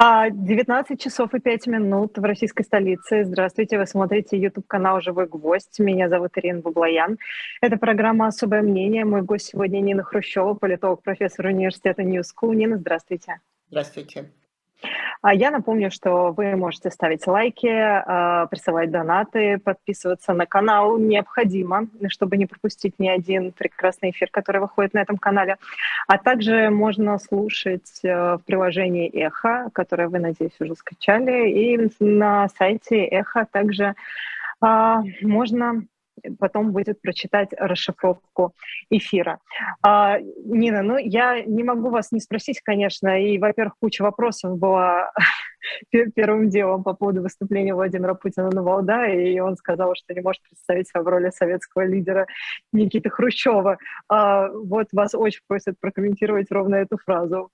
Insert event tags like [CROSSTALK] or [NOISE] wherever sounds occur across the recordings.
19 часов и 5 минут в российской столице. Здравствуйте, вы смотрите YouTube-канал «Живой гвоздь». Меня зовут Ирина Баблоян. Это программа «Особое мнение». Мой гость сегодня Нина Хрущева, политолог, профессор университета School. Нина, здравствуйте. Здравствуйте. А я напомню, что вы можете ставить лайки, а, присылать донаты, подписываться на канал необходимо, чтобы не пропустить ни один прекрасный эфир, который выходит на этом канале. А также можно слушать э, в приложении «Эхо», которое вы, надеюсь, уже скачали, и на сайте «Эхо» также а, можно потом будет прочитать расшифровку эфира. А, Нина, ну я не могу вас не спросить, конечно, и, во-первых, куча вопросов была [LAUGHS] первым делом по поводу выступления Владимира Путина на Валдае, и он сказал, что не может представить себя в роли советского лидера Никиты Хрущева. А, вот вас очень просят прокомментировать ровно эту фразу.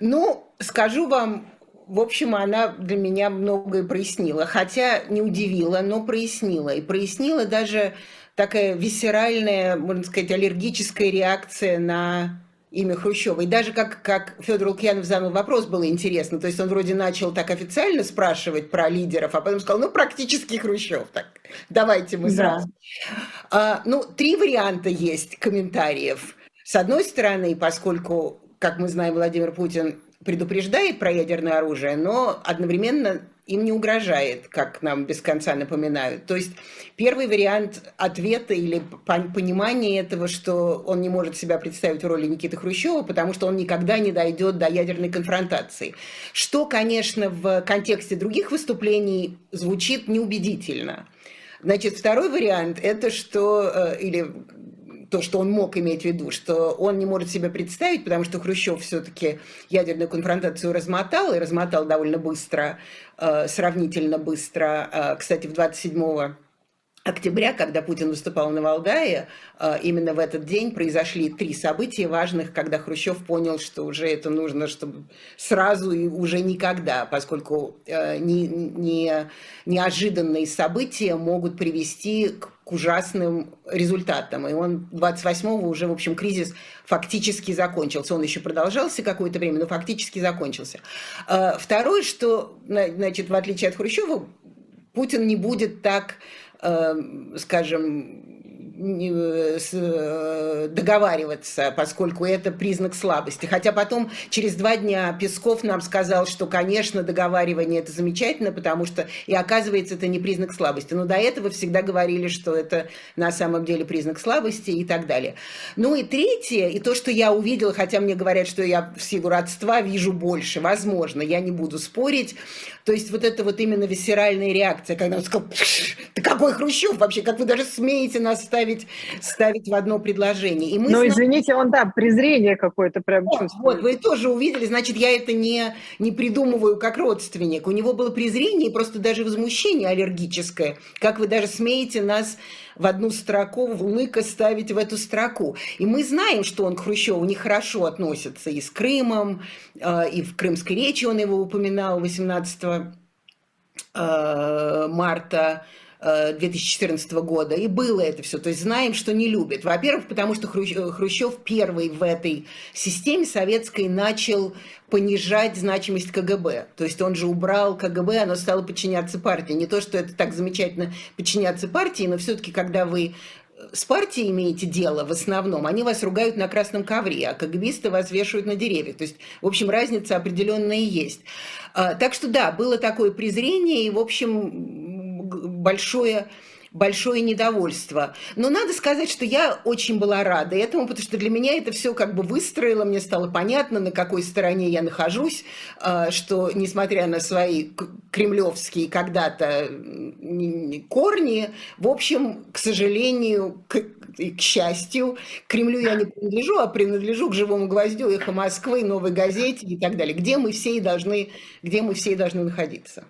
Ну, скажу вам в общем, она для меня многое прояснила. Хотя не удивила, но прояснила. И прояснила даже такая висеральная, можно сказать, аллергическая реакция на имя Хрущева. И даже как, как Федор Лукьянов задал вопрос, было интересно. То есть он вроде начал так официально спрашивать про лидеров, а потом сказал, ну, практически Хрущев. Так, давайте мы сразу. Да. А, ну, три варианта есть комментариев. С одной стороны, поскольку, как мы знаем, Владимир Путин предупреждает про ядерное оружие, но одновременно им не угрожает, как нам без конца напоминают. То есть первый вариант ответа или понимания этого, что он не может себя представить в роли Никиты Хрущева, потому что он никогда не дойдет до ядерной конфронтации. Что, конечно, в контексте других выступлений звучит неубедительно. Значит, второй вариант – это что, э, или то, что он мог иметь в виду, что он не может себе представить, потому что Хрущев все-таки ядерную конфронтацию размотал, и размотал довольно быстро, э, сравнительно быстро. Э, кстати, в 27 октября, когда Путин выступал на Валдае, э, именно в этот день произошли три события важных, когда Хрущев понял, что уже это нужно, чтобы сразу и уже никогда, поскольку не, не, неожиданные события могут привести к ужасным результатам. И он 28-го уже, в общем, кризис фактически закончился. Он еще продолжался какое-то время, но фактически закончился. Э, второе, что, значит, в отличие от Хрущева, Путин не будет так Эм, скажем, договариваться, поскольку это признак слабости. Хотя потом, через два дня, Песков нам сказал, что, конечно, договаривание – это замечательно, потому что, и оказывается, это не признак слабости. Но до этого всегда говорили, что это на самом деле признак слабости и так далее. Ну и третье, и то, что я увидела, хотя мне говорят, что я в силу родства вижу больше, возможно, я не буду спорить, то есть вот это вот именно висеральная реакция, когда он сказал, ты какой Хрущев вообще, как вы даже смеете нас ставить ставить, ставить в одно предложение. И мы ну, извините, он, да, презрение какое-то прям вот, чувствует. Вот, вы тоже увидели, значит, я это не, не придумываю как родственник. У него было презрение и просто даже возмущение аллергическое. Как вы даже смеете нас в одну строку, в лыка ставить в эту строку. И мы знаем, что он к Хрущеву нехорошо относится и с Крымом, э, и в крымской речи он его упоминал 18 э, марта 2014 года, и было это все. То есть знаем, что не любит. Во-первых, потому что Хрущев первый в этой системе советской начал понижать значимость КГБ. То есть он же убрал КГБ, оно стало подчиняться партии. Не то, что это так замечательно подчиняться партии, но все-таки, когда вы с партией имеете дело в основном, они вас ругают на красном ковре, а КГБисты вас вешают на деревьях. То есть, в общем, разница определенная есть. А, так что да, было такое презрение, и, в общем, большое большое недовольство. Но надо сказать, что я очень была рада этому, потому что для меня это все как бы выстроило, мне стало понятно, на какой стороне я нахожусь, а, что несмотря на свои кремлевские когда-то корни, в общем, к сожалению, к, к счастью, к Кремлю я не принадлежу, а принадлежу к живому гвоздю, эхо Москвы, новой газете и так далее, где мы все и должны, где мы все и должны находиться.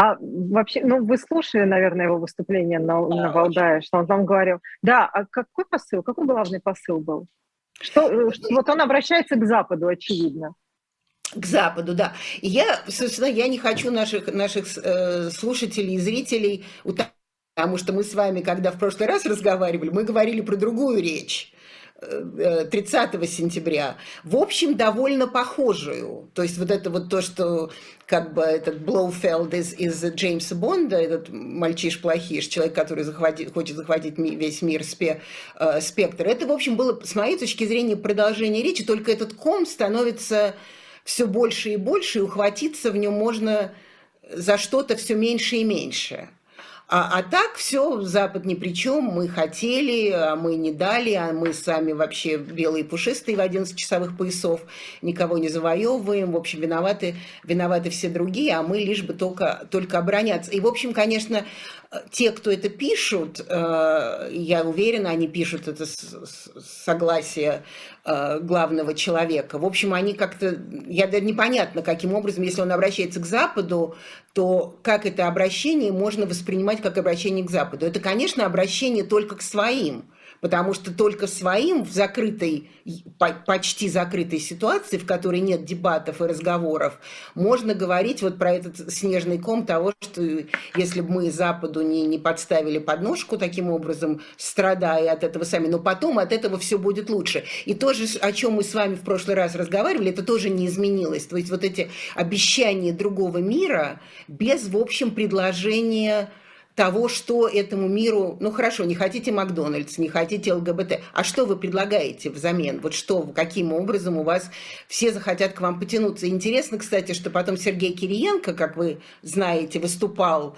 А вообще, ну, вы слушали, наверное, его выступление на, да, на Валдае, что он там говорил. Да, а какой посыл, какой главный посыл был? Что, э, вот он обращается к Западу, очевидно. К Западу, да. И я, собственно, я не хочу наших, наших э, слушателей и зрителей утомить, потому что мы с вами, когда в прошлый раз разговаривали, мы говорили про другую речь 30 э, сентября, в общем, довольно похожую. То есть вот это вот то, что как бы этот Блоуфелд из, из Джеймса Бонда, этот мальчиш-плохиш, человек, который захватит, хочет захватить весь мир спе, э, спектр, это, в общем, было, с моей точки зрения, продолжение речи, только этот ком становится все больше и больше, и ухватиться в нем можно за что-то все меньше и меньше. А, а так все, Запад ни при чем, мы хотели, а мы не дали, а мы сами вообще белые пушистые в 11 часовых поясов, никого не завоевываем, в общем, виноваты, виноваты все другие, а мы лишь бы только, только обороняться. И, в общем, конечно, те, кто это пишут, э, я уверена, они пишут это с согласия главного человека. В общем, они как-то, я даже непонятно, каким образом, если он обращается к Западу, то как это обращение можно воспринимать как обращение к Западу? Это, конечно, обращение только к своим – потому что только своим в закрытой, почти закрытой ситуации, в которой нет дебатов и разговоров, можно говорить вот про этот снежный ком того, что если бы мы Западу не, не подставили подножку таким образом, страдая от этого сами, но потом от этого все будет лучше. И то же, о чем мы с вами в прошлый раз разговаривали, это тоже не изменилось. То есть вот эти обещания другого мира без, в общем, предложения того, что этому миру, ну хорошо, не хотите Макдональдс, не хотите ЛГБТ, а что вы предлагаете взамен? Вот что, каким образом у вас все захотят к вам потянуться? Интересно, кстати, что потом Сергей Кириенко, как вы знаете, выступал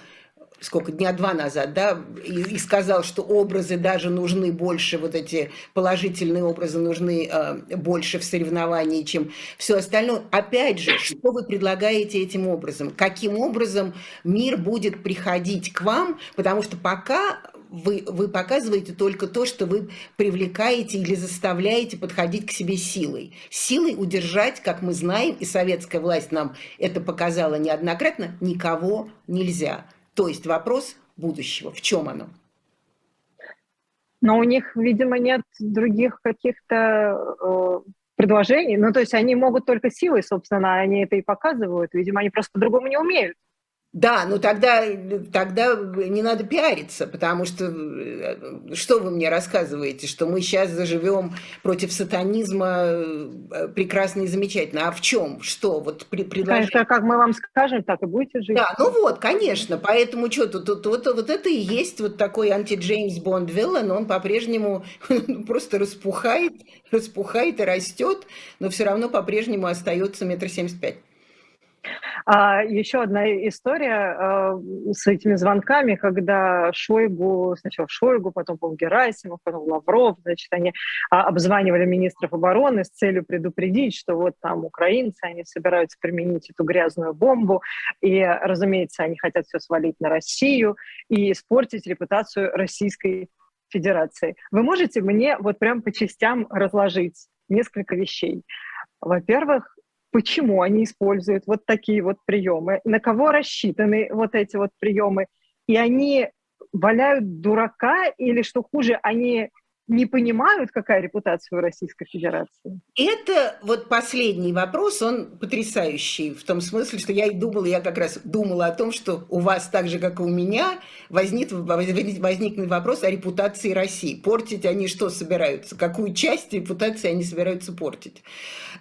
сколько, дня два назад, да, и, и сказал, что образы даже нужны больше, вот эти положительные образы нужны э, больше в соревновании, чем все остальное. Опять же, что вы предлагаете этим образом? Каким образом мир будет приходить к вам? Потому что пока вы, вы показываете только то, что вы привлекаете или заставляете подходить к себе силой. Силой удержать, как мы знаем, и советская власть нам это показала неоднократно, никого нельзя. То есть вопрос будущего, в чем оно? Но у них, видимо, нет других каких-то э, предложений. Ну, то есть они могут только силой, собственно, они это и показывают. Видимо, они просто по-другому не умеют. Да, ну тогда, тогда не надо пиариться, потому что э, что вы мне рассказываете, что мы сейчас заживем против сатанизма э, прекрасно и замечательно. А в чем? Что? Вот при, предложение... Конечно, как мы вам скажем, так и будете жить. Да, ну вот, конечно. Поэтому что, тут, тут вот, вот это и есть вот такой анти-Джеймс Бонд виллан, он по-прежнему [LAUGHS] просто распухает, распухает и растет, но все равно по-прежнему остается метр семьдесят пять. А еще одна история э, с этими звонками, когда Шойгу, сначала Шойгу, потом был Герасимов, потом Лавров, значит, они а, обзванивали министров обороны с целью предупредить, что вот там украинцы, они собираются применить эту грязную бомбу, и, разумеется, они хотят все свалить на Россию и испортить репутацию Российской Федерации. Вы можете мне вот прям по частям разложить несколько вещей? Во-первых, почему они используют вот такие вот приемы, на кого рассчитаны вот эти вот приемы, и они валяют дурака или, что хуже, они не понимают, какая репутация у Российской Федерации? Это вот последний вопрос, он потрясающий, в том смысле, что я и думала, я как раз думала о том, что у вас, так же, как и у меня, возник, возникнет вопрос о репутации России. Портить они что собираются? Какую часть репутации они собираются портить?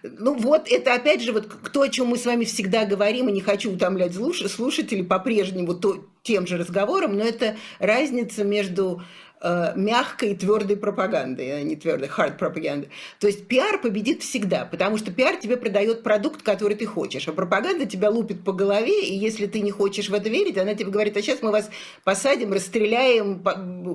Ну вот, это опять же вот то, о чем мы с вами всегда говорим, и не хочу утомлять слушателей по-прежнему то, тем же разговором, но это разница между э, мягкой и твердой пропагандой, а не твердой, hard пропаганды. То есть пиар победит всегда, потому что пиар тебе продает продукт, который ты хочешь, а пропаганда тебя лупит по голове, и если ты не хочешь в это верить, она тебе говорит, а сейчас мы вас посадим, расстреляем,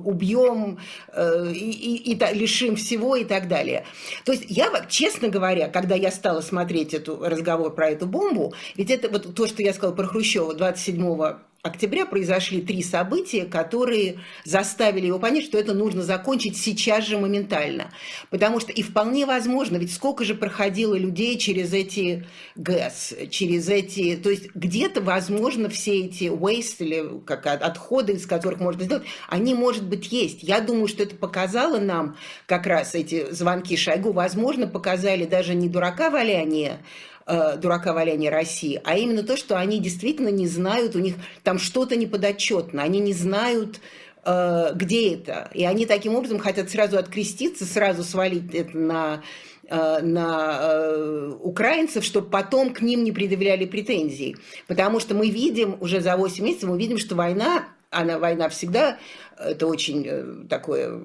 убьем э, и, и, и лишим всего и так далее. То есть я, честно говоря, когда я стала смотреть эту разговор про эту бомбу, ведь это вот то, что я сказала про Хрущева 27 октября произошли три события, которые заставили его понять, что это нужно закончить сейчас же моментально. Потому что и вполне возможно, ведь сколько же проходило людей через эти ГЭС, через эти... То есть где-то, возможно, все эти waste или как отходы, из которых можно сделать, они, может быть, есть. Я думаю, что это показало нам как раз эти звонки Шойгу, возможно, показали даже не дурака валяния, э, дурака валяния России, а именно то, что они действительно не знают, у них там что-то неподотчетно, они не знают, э, где это. И они таким образом хотят сразу откреститься, сразу свалить это на э, на э, украинцев, чтобы потом к ним не предъявляли претензий. Потому что мы видим, уже за 8 месяцев, мы видим, что война она, война всегда, это очень э, такое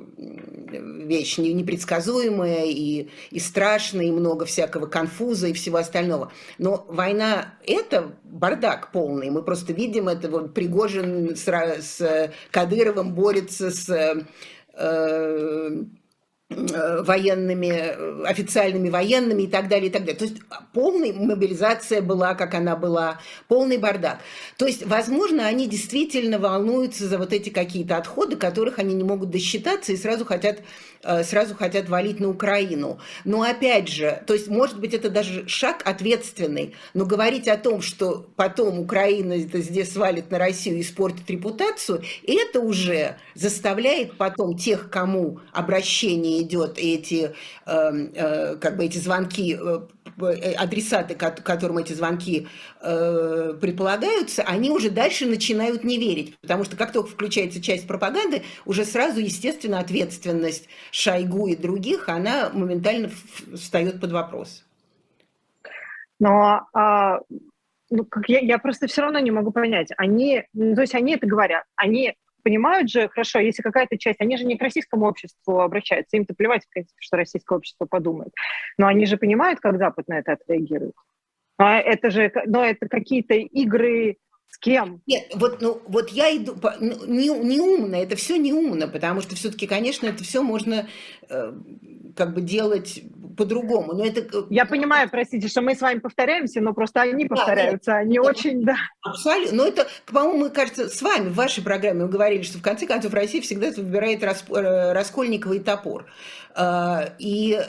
вещь непредсказуемая и, и страшная, и много всякого конфуза и всего остального. Но война – это бардак полный. Мы просто видим это, вот Пригожин с, с Кадыровым борется с э, военными, э, официальными военными и так далее, и так далее. То есть полная мобилизация была, как она была, полный бардак. То есть, возможно, они действительно волнуются за вот эти какие-то отходы, которых они не могут досчитаться и сразу хотят Э, сразу хотят валить на Украину. Но опять же, то есть, может быть, это даже шаг ответственный, но говорить о том, что потом Украина здесь свалит на Россию и испортит репутацию, это уже заставляет потом тех, кому обращение идет, эти, э, э, как бы эти звонки Э, адресаты, которым эти звонки э, предполагаются, они уже дальше начинают не верить. Потому что как только включается часть пропаганды, уже сразу, естественно, ответственность Шойгу и других, она моментально встает под вопрос. Но а, ну, как я, я просто все равно не могу понять. Они, ну, то есть они это говорят, они понимают же, хорошо, если какая-то часть, они же не к российскому обществу обращаются, им-то плевать, в принципе, что российское общество подумает. Но они же понимают, как Запад на это отреагирует. Но это же, но это какие-то игры с кем? Нет, вот, ну, вот я иду, ну, не, не умно, это все не умно, потому что все-таки, конечно, это все можно э, как бы делать по-другому. Но это... Э, я понимаю, простите, что мы с вами повторяемся, но просто они да, повторяются, они да, очень, да. Абсолютно. Но это, по-моему, кажется, с вами в вашей программе мы говорили, что в конце концов Россия всегда выбирает э, Раскольниковый топор. А, и,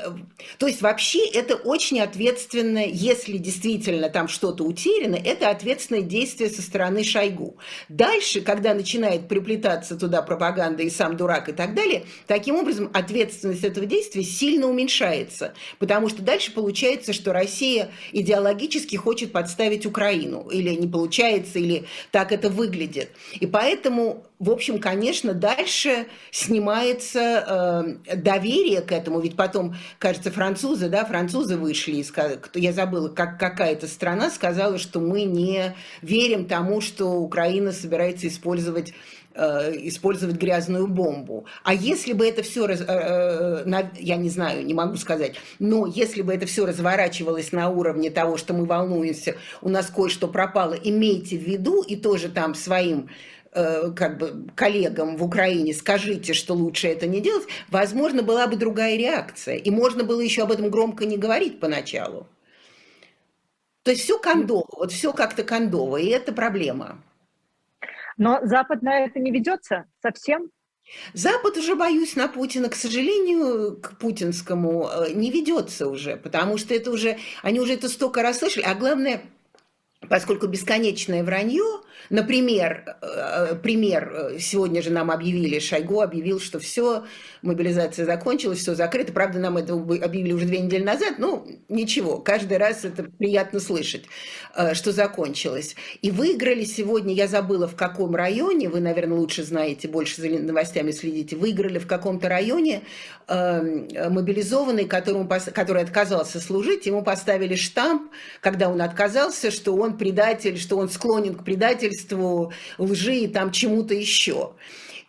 то есть вообще это очень ответственное, если действительно там что-то утеряно, это ответственное действие со стороны Шойгу. Дальше, когда начинает приплетаться туда пропаганда и сам дурак и так далее, таким образом ответственность этого действия сильно уменьшается, потому что дальше получается, что Россия идеологически хочет подставить Украину, или не получается, или так это выглядит. И поэтому, в общем, конечно, дальше снимается э, доверие к этому, ведь потом, кажется, французы, да, французы вышли, и я забыла, как какая-то страна сказала, что мы не верим тому, что Украина собирается использовать э, использовать грязную бомбу. А если бы это все, э, э, я не знаю, не могу сказать, но если бы это все разворачивалось на уровне того, что мы волнуемся, у нас кое-что пропало, имейте в виду и тоже там своим как бы коллегам в Украине скажите, что лучше это не делать, возможно, была бы другая реакция. И можно было еще об этом громко не говорить поначалу. То есть все кондово, вот все как-то кондово, и это проблема. Но Запад на это не ведется совсем? Запад уже, боюсь, на Путина, к сожалению, к путинскому э, не ведется уже, потому что это уже, они уже это столько раз слышали, а главное, поскольку бесконечное вранье, Например, э, пример, э, сегодня же нам объявили, Шойгу объявил, что все, мобилизация закончилась, все закрыто. Правда, нам это объявили уже две недели назад, ну, ничего, каждый раз это приятно слышать, э, что закончилось. И выиграли сегодня, я забыла, в каком районе, вы, наверное, лучше знаете, больше за новостями следите, выиграли в каком-то районе мобилизованный, которому, который отказался служить, ему поставили штамп, когда он отказался, что он предатель, что он склонен к предательству, предательству, лжи и там чему-то еще.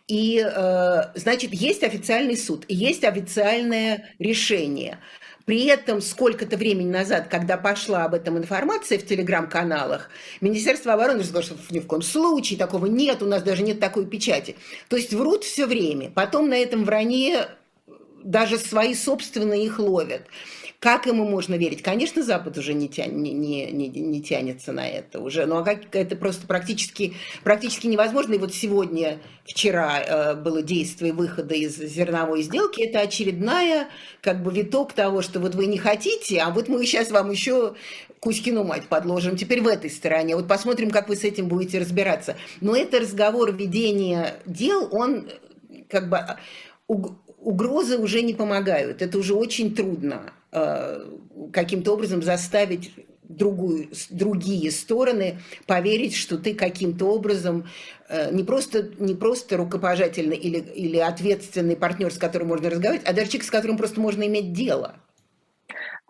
И, э, значит, есть официальный суд, есть официальное решение. При этом сколько-то времени назад, когда пошла об этом информация в телеграм-каналах, Министерство обороны сказало, что ни в коем случае такого нет, у нас даже нет такой печати. То есть врут все время. Потом на этом вранье даже свои собственные их ловят. Как ему можно верить? Конечно, Запад уже не, тя... не, не, не, не тянется на это уже. Ну, а как это просто практически, практически невозможно. И вот сегодня, вчера э, было действие выхода из зерновой сделки. Это очередная, как бы, виток того, что вот вы не хотите, а вот мы сейчас вам еще Кузькину мать подложим теперь в этой стороне. Вот посмотрим, как вы с этим будете разбираться. Но это разговор ведения дел, он как бы угрозы уже не помогают. Это уже очень трудно каким-то образом заставить другую, другие стороны, поверить, что ты каким-то образом э, не просто, не просто рукопожательный или, или ответственный партнер, с которым можно разговаривать, а даже человек, с которым просто можно иметь дело.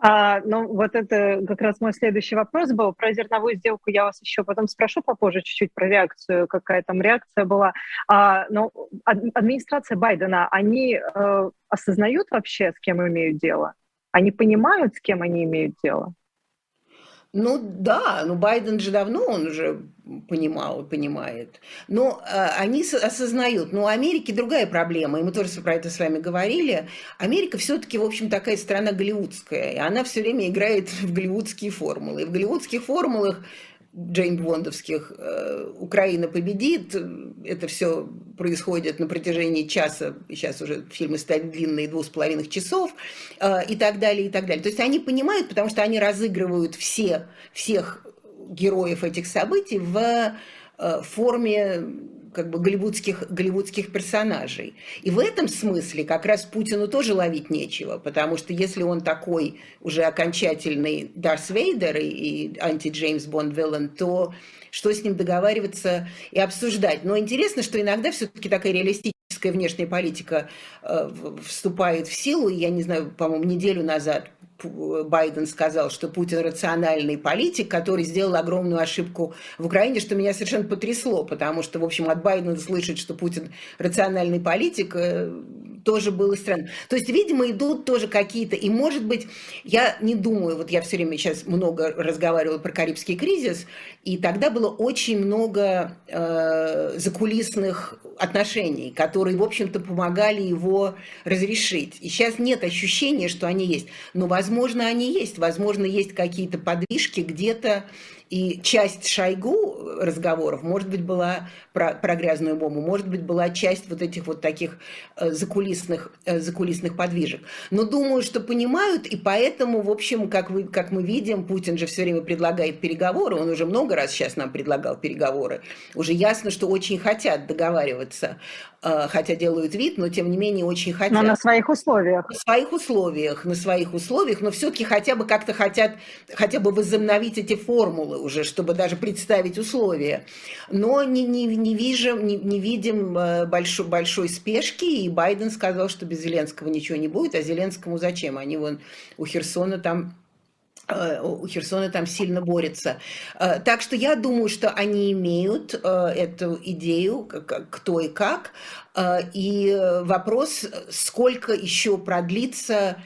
А, ну, вот это как раз мой следующий вопрос был. Про зерновую сделку я вас еще потом спрошу попозже чуть-чуть про реакцию, какая там реакция была. А, но администрация Байдена, они э, осознают вообще, с кем имеют дело? Они понимают, с кем они имеют дело? Ну да, ну Байден же давно, он уже понимал, понимает. Но э, они осознают, но у Америки другая проблема, и мы тоже про это с вами говорили. Америка все-таки, в общем, такая страна голливудская, и она все время играет [LAUGHS] в голливудские формулы. И в голливудских формулах Джейн Бондовских э, Украина победит. Это все происходит на протяжении часа, сейчас уже фильмы стали длинные, двух с половиной часов, э, и так далее, и так далее. То есть они понимают, потому что они разыгрывают все, всех героев этих событий в э, форме как бы голливудских, голливудских персонажей. И в этом смысле как раз Путину тоже ловить нечего, потому что если он такой уже окончательный Дарс Вейдер и, и анти-Джеймс Бонд Виллен, то что с ним договариваться и обсуждать. Но интересно, что иногда все-таки такая реалистическая внешняя политика э, вступает в силу. Я не знаю, по-моему, неделю назад Байден сказал, что Путин рациональный политик, который сделал огромную ошибку в Украине, что меня совершенно потрясло, потому что, в общем, от Байдена слышать, что Путин рациональный политик, э, тоже было странно. То есть, видимо, идут тоже какие-то, и может быть, я не думаю, вот я все время сейчас много разговаривала про Карибский кризис, и тогда было очень много э, закулисных отношений, которые, в общем-то, помогали его разрешить. И сейчас нет ощущения, что они есть. Но, возможно, они есть. Возможно, есть какие-то подвижки где-то, и часть Шойгу разговоров, может быть, была про, про грязную бомбу, может быть, была часть вот этих вот таких э, закулисных, э, закулисных подвижек. Но думаю, что понимают, и поэтому, в общем, как, вы, как мы видим, Путин же все время предлагает переговоры, он уже много раз сейчас нам предлагал переговоры. Уже ясно, что очень хотят договариваться, э, хотя делают вид, но тем не менее очень хотят. Но на своих условиях. На своих условиях, на своих условиях, но все-таки хотя бы как-то хотят хотя бы возобновить эти формулы уже, чтобы даже представить условия. Но не, не, не, вижу, не, не видим э, большой, большой спешки, и Байден сказал, что без Зеленского ничего не будет, а Зеленскому зачем? Они вон у Херсона там э, у Херсона там сильно борется. Э, так что я думаю, что они имеют эту идею, кто и как. И вопрос, сколько еще продлится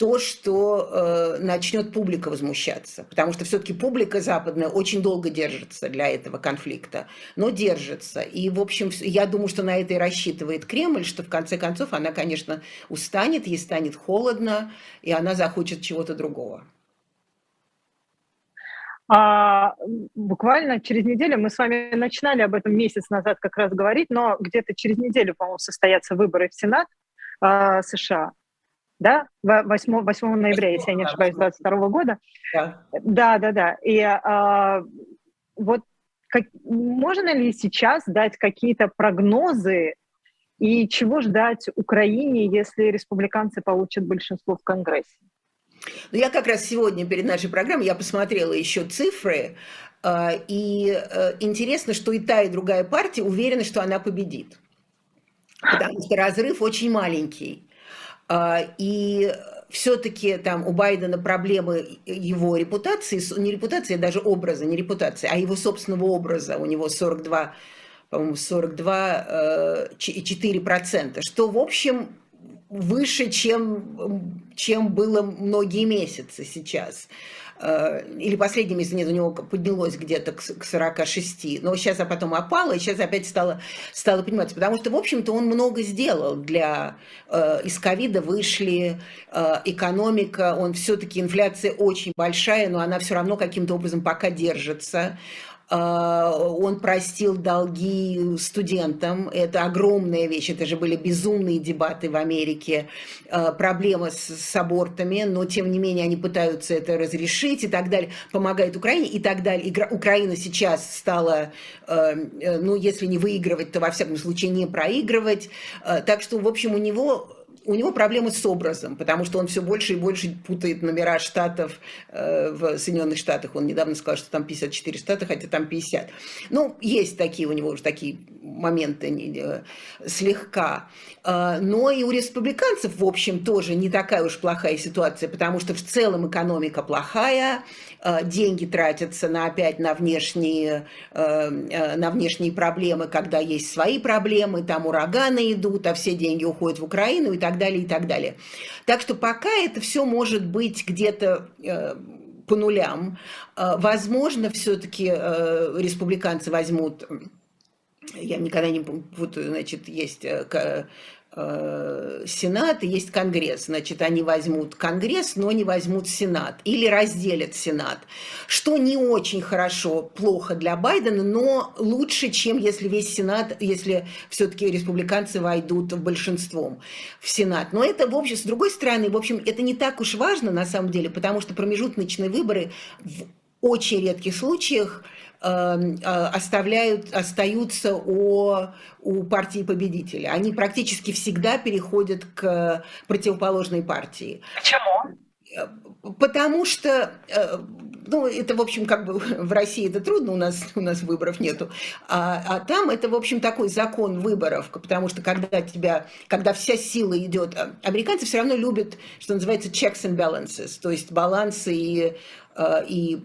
то, что э, начнет публика возмущаться. Потому что все-таки публика западная очень долго держится для этого конфликта, но держится. И, в общем, я думаю, что на это и рассчитывает Кремль, что в конце концов она, конечно, устанет, ей станет холодно, и она захочет чего-то другого. А, буквально через неделю, мы с вами начинали об этом месяц назад как раз говорить, но где-то через неделю, по-моему, состоятся выборы в Сенат э, США да, 8, 8 ноября, если я не ошибаюсь, 22 года. Да, да, да. да. И а, вот как, можно ли сейчас дать какие-то прогнозы и чего ждать Украине, если республиканцы получат большинство в Конгрессе? Ну, я как раз сегодня перед нашей программой, я посмотрела еще цифры, а, и э, интересно, что и та, и другая партия уверены, что она победит. Потому что разрыв очень маленький. А, и все-таки там у Байдена проблемы его репутации, не репутации, а даже образа, не репутации, а его собственного образа. У него 42, по-моему, 42 4 процента, что, в общем, выше, чем, чем было многие месяцы сейчас. Э, или последний месяц, нет, у него поднялось где-то к 46, но сейчас а потом опало, и сейчас опять стало, стало подниматься, потому что, в общем-то, он много сделал для... Э, из ковида вышли, э, экономика, он все-таки, инфляция очень большая, но она все равно каким-то образом пока держится. А, он простил долги студентам. Это огромная вещь. Это же были безумные дебаты в Америке. А, проблема с, с абортами, но тем не менее они пытаются это разрешить и так далее. Помогает Украине и так далее. Украина сейчас стала, а, ну, если не выигрывать, то во всяком случае не проигрывать. Так что, в общем, у него у него проблемы с образом, потому что он все больше и больше путает номера штатов э, в Соединенных Штатах. Он недавно сказал, что там 54 штата, хотя там 50. Ну, есть такие у него уже такие моменты э, слегка. Э, но и у республиканцев, в общем, тоже не такая уж плохая ситуация, потому что в целом экономика плохая, деньги тратятся на опять на внешние, на внешние проблемы, когда есть свои проблемы, там ураганы идут, а все деньги уходят в Украину и так далее, и так далее. Так что пока это все может быть где-то по нулям. Возможно, все-таки республиканцы возьмут я никогда не вот, значит, есть э, э, Сенат и есть Конгресс. Значит, они возьмут Конгресс, но не возьмут Сенат. Или разделят Сенат. Что не очень хорошо, плохо для Байдена, но лучше, чем если весь Сенат, если все-таки республиканцы войдут большинством в Сенат. Но это, в общем, с другой стороны, в общем, это не так уж важно на самом деле, потому что промежуточные выборы в очень редких случаях – э, оставляют, остаются у, у партии победителя. Они практически всегда переходят к противоположной партии. Почему? Э, потому что, э, ну, это, в общем, как бы [LAUGHS] в России это трудно, у нас, у нас выборов нету, а, а там это, в общем, такой закон выборов, потому что когда тебя, когда вся сила идет, американцы все равно любят, что называется, checks and balances, то есть балансы и Э, и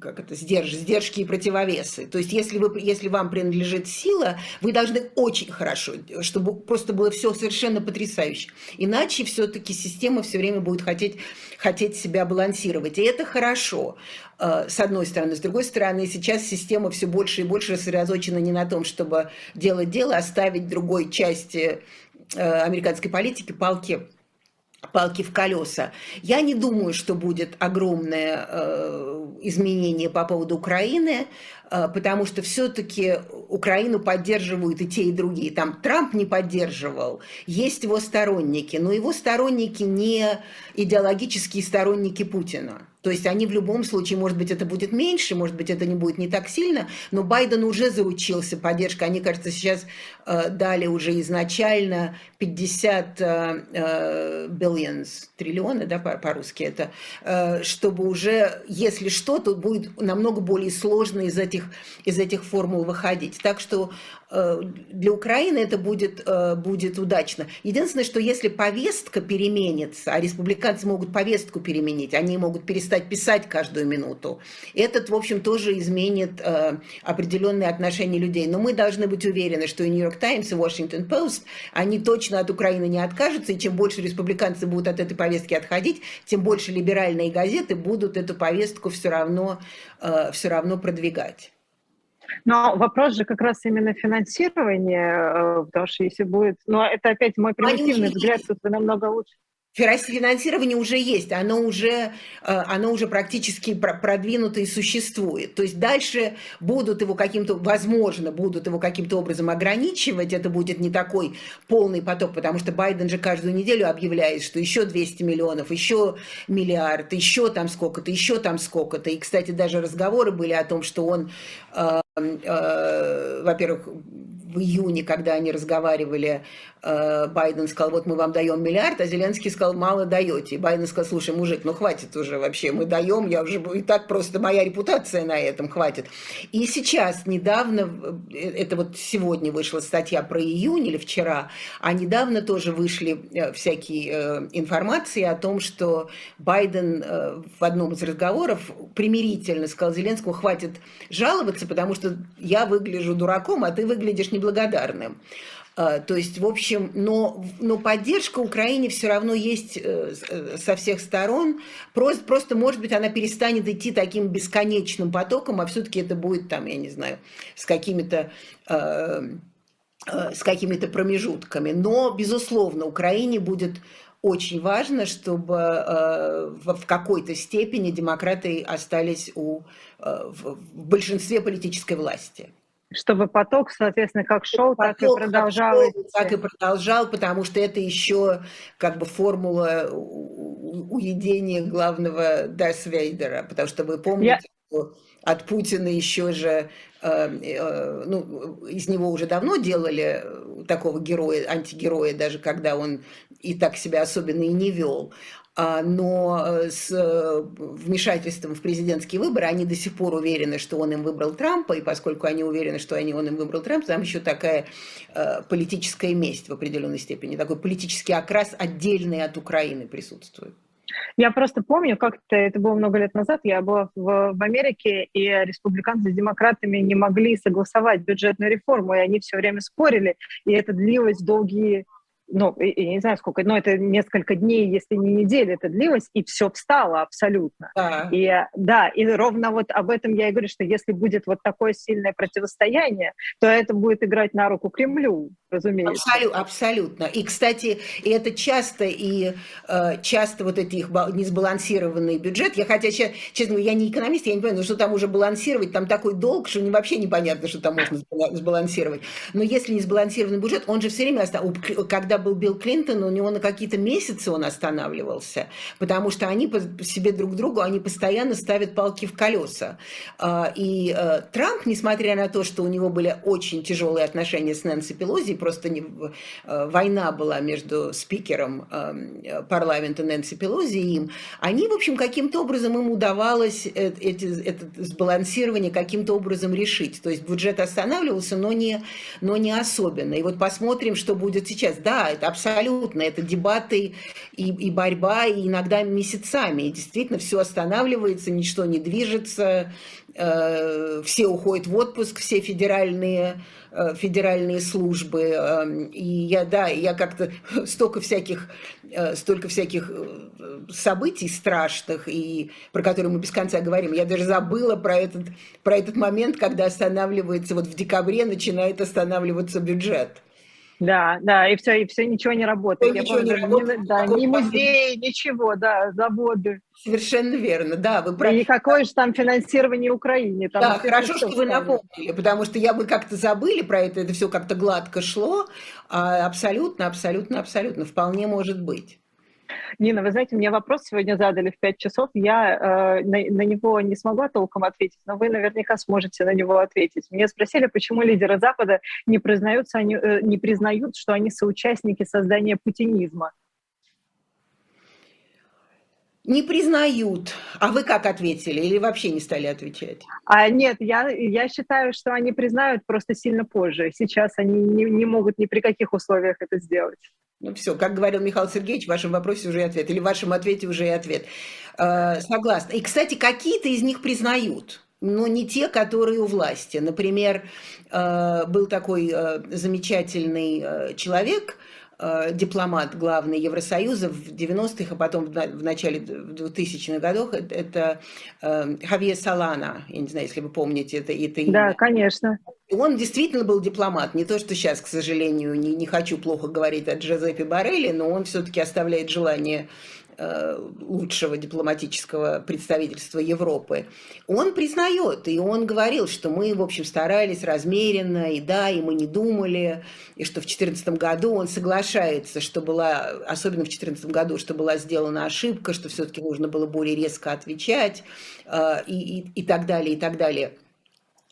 как это, сдерж, сдержки и противовесы. То есть если, вы, если вам принадлежит сила, вы должны очень хорошо, чтобы просто было все совершенно потрясающе. Иначе все-таки система все время будет хотеть, хотеть себя балансировать. И это хорошо э, с одной стороны. С другой стороны, сейчас система все больше и больше сосредоточена не на том, чтобы делать дело, а ставить другой части э, американской политики палки палки в колеса. Я не думаю, что будет огромное э, изменение по поводу Украины, э, потому что все-таки Украину поддерживают и те, и другие. Там Трамп не поддерживал, есть его сторонники, но его сторонники не идеологические сторонники Путина. То есть они в любом случае, может быть, это будет меньше, может быть, это не будет не так сильно, но Байден уже заручился поддержкой. Они, кажется, сейчас э, дали уже изначально 50 э, э, billions, триллионы, да, по-русски это, э, чтобы уже, если что, то будет намного более сложно из этих, из этих формул выходить. Так что для Украины это будет, э, будет удачно. Единственное, что если повестка переменится, а республиканцы могут повестку переменить, они могут перестать писать каждую минуту, этот, в общем, тоже изменит э, определенные отношения людей. Но мы должны быть уверены, что и Нью-Йорк Таймс, и Washington Post, они точно от Украины не откажутся, и чем больше республиканцы будут от этой повестки отходить, тем больше либеральные газеты будут эту повестку все равно, все равно продвигать. Но вопрос же как раз именно финансирования, э, потому что если будет... Но это опять мой примитивный взгляд, тут вы намного лучше. Финансирование уже есть, оно уже, э, оно уже практически продвинуто и существует. То есть дальше будут его каким-то, возможно, будут его каким-то образом ограничивать, это будет не такой полный поток, потому что Байден же каждую неделю объявляет, что еще 200 миллионов, еще миллиард, еще там сколько-то, еще там сколько-то. И, кстати, даже разговоры были о том, что он, э, э, во-первых, в июне, когда они разговаривали, э, Байден сказал, вот мы вам даем миллиард, а Зеленский сказал, мало даете. И Байден сказал, слушай, мужик, ну хватит уже вообще, мы даем, я уже и так просто моя репутация на этом хватит. И сейчас, недавно, э, это вот сегодня вышла статья про июнь или вчера, а недавно тоже вышли э, всякие информации о том, что Байден в одном из разговоров примирительно сказал Зеленскому, хватит жаловаться, потому что я выгляжу дураком, а ты выглядишь неблагодарным. А, то есть, в общем, но, но поддержка Украине все равно есть э, э, со всех сторон. Просто, просто, может быть, она перестанет идти таким бесконечным потоком, а все-таки это будет там, я не знаю, с какими-то э, с какими-то промежутками. Но, безусловно, Украине будет очень важно, чтобы в какой-то степени демократы остались у, в большинстве политической власти. Чтобы поток, соответственно, как шел, поток, так и продолжал. Шел, так и продолжал, потому что это еще как бы формула уедения главного Дарс Вейдера, потому что вы помните, Я... что от Путина еще же, ну, из него уже давно делали такого героя, антигероя, даже когда он и так себя особенно и не вел. А, но э, с э, вмешательством в президентские выборы они до сих пор уверены, что он им выбрал Трампа, и поскольку они уверены, что они, он им выбрал Трампа, там еще такая э, политическая месть в определенной степени, такой политический окрас отдельный от Украины присутствует. Я просто помню, как-то это было много лет назад, я была в, в Америке, и республиканцы с демократами не могли согласовать бюджетную реформу, и они все время спорили, и это длилось долгие ну, я не знаю сколько, но это несколько дней, если не недели это длилось, и все встало абсолютно. Да. И да, и ровно вот об этом я и говорю, что если будет вот такое сильное противостояние, то это будет играть на руку Кремлю, разумеется. Абсолютно, абсолютно. И, кстати, и это часто, и э, часто вот эти их несбалансированный бюджет, я хотя, честно говоря, я не экономист, я не понимаю, ну, что там уже балансировать, там такой долг, что вообще непонятно, что там можно сбалансировать. Но если не сбалансированный бюджет, он же все время, когда когда был Билл Клинтон, у него на какие-то месяцы он останавливался, потому что они по себе друг другу, они постоянно ставят палки в колеса. А, и э, Трамп, несмотря на то, что у него были очень тяжелые отношения с Нэнси Пелози, просто не, э, война была между спикером э, парламента Нэнси Пелози и им, они, в общем, каким-то образом им удавалось эти, это сбалансирование каким-то образом решить. То есть бюджет останавливался, но не, но не особенно. И вот посмотрим, что будет сейчас. Да, это абсолютно, это дебаты и, и борьба, и иногда месяцами. И действительно все останавливается, ничто не движется, э, все уходят в отпуск, все федеральные э, федеральные службы. Э, и я, да, я как-то [LAUGHS] столько всяких, э, столько всяких э, событий страшных, и про которые мы без конца говорим. Я даже забыла про этот, про этот момент, когда останавливается, вот в декабре начинает останавливаться бюджет. Да, да, и все, и все ничего не работает. Все, ничего помню, не работает. Ни, да, ни музей, ничего, да, заводы. Совершенно верно, да. Вы прав... И какое же там финансирование Украине? Там да, хорошо, что вы напомнили, потому что я бы как-то забыли про это, это все как-то гладко шло. А абсолютно, абсолютно, абсолютно, вполне может быть. Нина, вы знаете, мне вопрос сегодня задали в 5 часов. Я э, на, на него не смогла толком ответить, но вы наверняка сможете на него ответить. Мне спросили, почему лидеры Запада не, признаются, они, э, не признают, что они соучастники создания путинизма. Не признают. А вы как ответили или вообще не стали отвечать? А нет, я, я считаю, что они признают просто сильно позже. Сейчас они не, не могут ни при каких условиях это сделать. Ну все, как говорил Михаил Сергеевич, в вашем вопросе уже и ответ, или в вашем ответе уже и ответ. Э, согласна. И, кстати, какие-то из них признают, но не те, которые у власти. Например, э, был такой э, замечательный э, человек, дипломат главный Евросоюза в 90-х, а потом в начале 2000-х годах, это э, Хавье Салана, я не знаю, если вы помните это, это имя. Да, конечно. Он действительно был дипломат, не то, что сейчас, к сожалению, не, не хочу плохо говорить о Джозепе Барелли, но он все-таки оставляет желание Э, лучшего дипломатического представительства Европы, он признает, и он говорил, что мы, в общем, старались размеренно, и да, и мы не думали, и что в 2014 году он соглашается, что была, особенно в 2014 году, что была сделана ошибка, что все-таки нужно было более резко отвечать, э, и, и, и так далее, и так далее.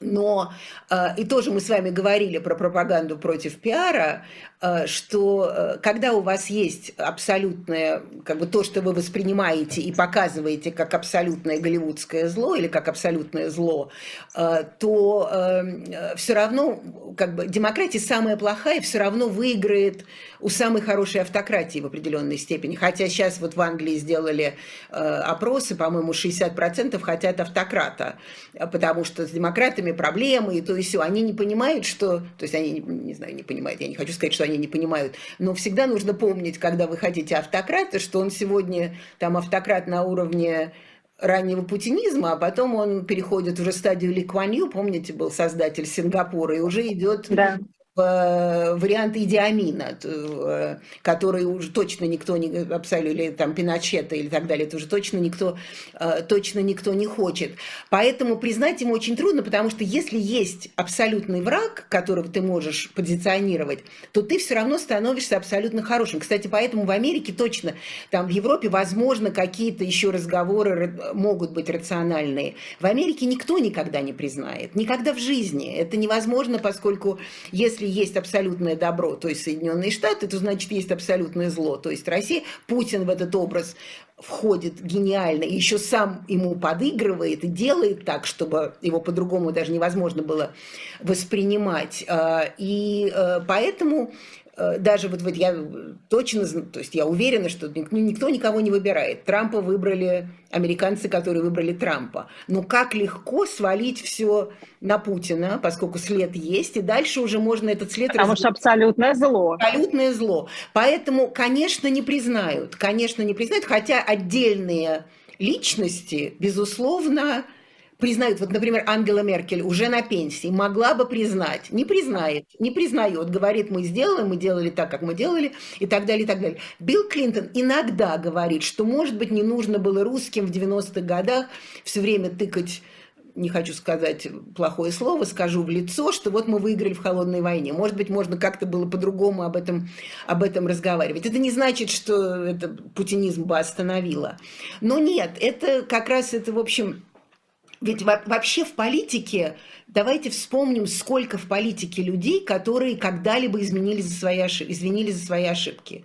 Но э, и тоже мы с вами говорили про пропаганду против пиара, э, что э, когда у вас есть абсолютное, как бы то, что вы воспринимаете и показываете как абсолютное голливудское зло или как абсолютное зло, то все равно, как бы демократия самая плохая, все равно выиграет у самой хорошей автократии в определенной степени. Хотя сейчас вот в Англии сделали опросы, по-моему, 60% хотят автократа, потому что с демократами проблемы, и то и все. Они не понимают, что... То есть они, не знаю, не понимают, я не хочу сказать, что они не понимают, но всегда нужно помнить, когда вы хотите автократа, что он сегодня там автократ на уровне раннего путинизма, а потом он переходит уже в стадию Ли помните, был создатель Сингапура, и уже идет да. Э, вариант Идиамина, э, который уже точно никто не абсолютно или там Пиночета или так далее, это уже точно никто э, точно никто не хочет. Поэтому признать ему очень трудно, потому что если есть абсолютный враг, которого ты можешь позиционировать, то ты все равно становишься абсолютно хорошим. Кстати, поэтому в Америке точно, там в Европе, возможно, какие-то еще разговоры могут быть рациональные. В Америке никто никогда не признает, никогда в жизни. Это невозможно, поскольку если есть абсолютное добро, то есть Соединенные Штаты, то значит есть абсолютное зло, то есть Россия. Путин в этот образ входит гениально, и еще сам ему подыгрывает и делает так, чтобы его по-другому даже невозможно было воспринимать. А, и э, поэтому даже вот, вот я точно, то есть я уверена, что никто, никто никого не выбирает. Трампа выбрали американцы, которые выбрали Трампа. Но как легко свалить все на Путина, поскольку след есть, и дальше уже можно этот след... Потому раз... что абсолютное зло. Абсолютное зло. Поэтому, конечно, не признают. Конечно, не признают, хотя отдельные личности, безусловно, признают, вот, например, Ангела Меркель уже на пенсии, могла бы признать, не признает, не признает, говорит, мы сделали, мы делали так, как мы делали, и так далее, и так далее. Билл Клинтон иногда говорит, что, может быть, не нужно было русским в 90-х годах все время тыкать не хочу сказать плохое слово, скажу в лицо, что вот мы выиграли в холодной войне. Может быть, можно как-то было по-другому об этом, об этом разговаривать. Это не значит, что это путинизм бы остановило. Но нет, это как раз это, в общем, ведь вообще в политике, давайте вспомним, сколько в политике людей, которые когда-либо изменили за свои ошибки, извинились за свои ошибки.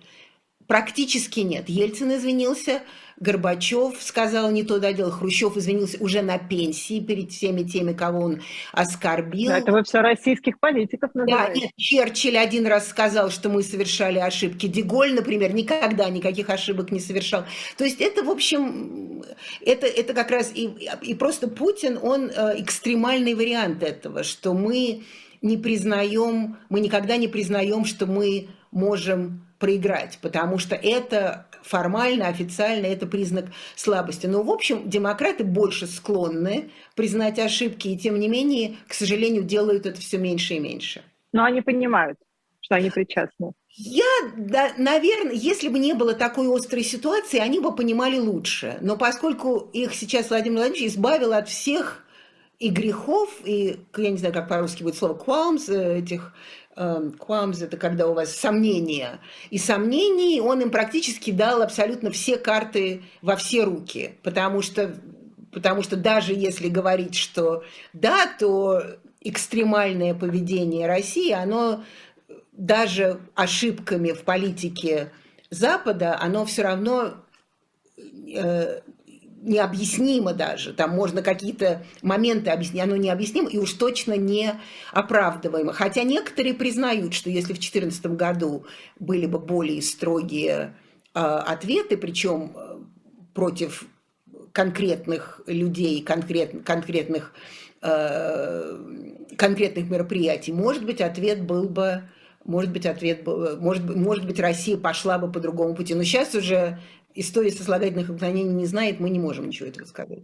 Практически нет. Ельцин извинился, Горбачев сказал не то доделал, Хрущев извинился уже на пенсии перед всеми теми, кого он оскорбил. это вы все российских политиков называете. Да, и Черчилль один раз сказал, что мы совершали ошибки. Деголь, например, никогда никаких ошибок не совершал. То есть это, в общем, это, это как раз и, и просто Путин, он э, экстремальный вариант этого, что мы не признаем, мы никогда не признаем, что мы можем проиграть, потому что это формально, официально это признак слабости. Но, в общем, демократы больше склонны признать ошибки, и тем не менее, к сожалению, делают это все меньше и меньше. Но они понимают, что они причастны. Я, да, наверное, если бы не было такой острой ситуации, они бы понимали лучше. Но поскольку их сейчас Владимир Владимирович избавил от всех и грехов, и, я не знаю, как по-русски будет слово, qualms, э, этих qualms – это когда у вас сомнения. И сомнений он им практически дал абсолютно все карты во все руки. Потому что, потому что даже если говорить, что да, то экстремальное поведение России, оно даже ошибками в политике Запада, оно все равно э, необъяснимо даже. Там можно какие-то моменты объяснить, оно необъяснимо и уж точно не оправдываемо. Хотя некоторые признают, что если в 2014 году были бы более строгие э, ответы, причем э, против конкретных людей, конкрет, конкретных, э, конкретных мероприятий, может быть, ответ был бы может быть, ответ был, может, может быть, Россия пошла бы по другому пути. Но сейчас уже истории сослагательных наклонений не знает, мы не можем ничего этого сказать.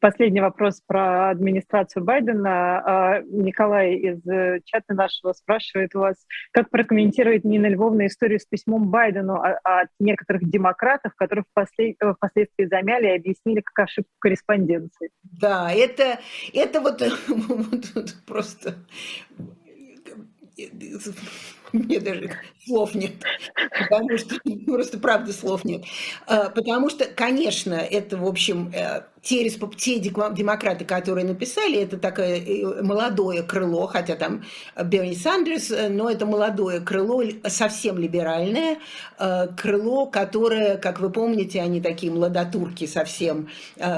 Последний вопрос про администрацию Байдена. А, Николай из э, чата нашего спрашивает у вас, как прокомментирует Нина Львовна историю с письмом Байдену от некоторых демократов, которые впоследствии, э, впоследствии замяли и объяснили как ошибку корреспонденции. Да, это, это вот, [LAUGHS] вот просто мне даже слов нет, потому что просто правда слов нет. А, потому что, конечно, это, в общем, э, те, те демократы, которые написали, это такое э, молодое крыло, хотя там Берни Сандерс, э, но это молодое крыло, совсем либеральное, крыло, которое, как вы помните, они такие молодотурки совсем,